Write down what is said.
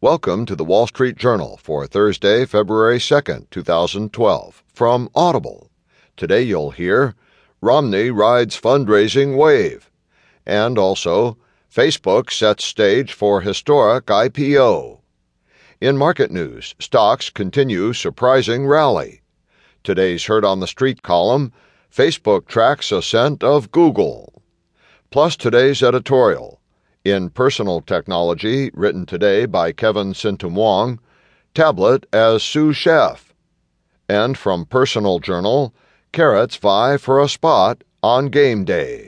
Welcome to the Wall Street Journal for Thursday, February 2nd, 2012, from Audible. Today you'll hear Romney rides fundraising wave, and also Facebook sets stage for historic IPO. In market news, stocks continue surprising rally. Today's Heard on the Street column Facebook tracks ascent of Google. Plus today's editorial. In Personal Technology, written today by Kevin Sintumuang, Tablet as sous chef. And from Personal Journal, Carrots vie for a spot on game day.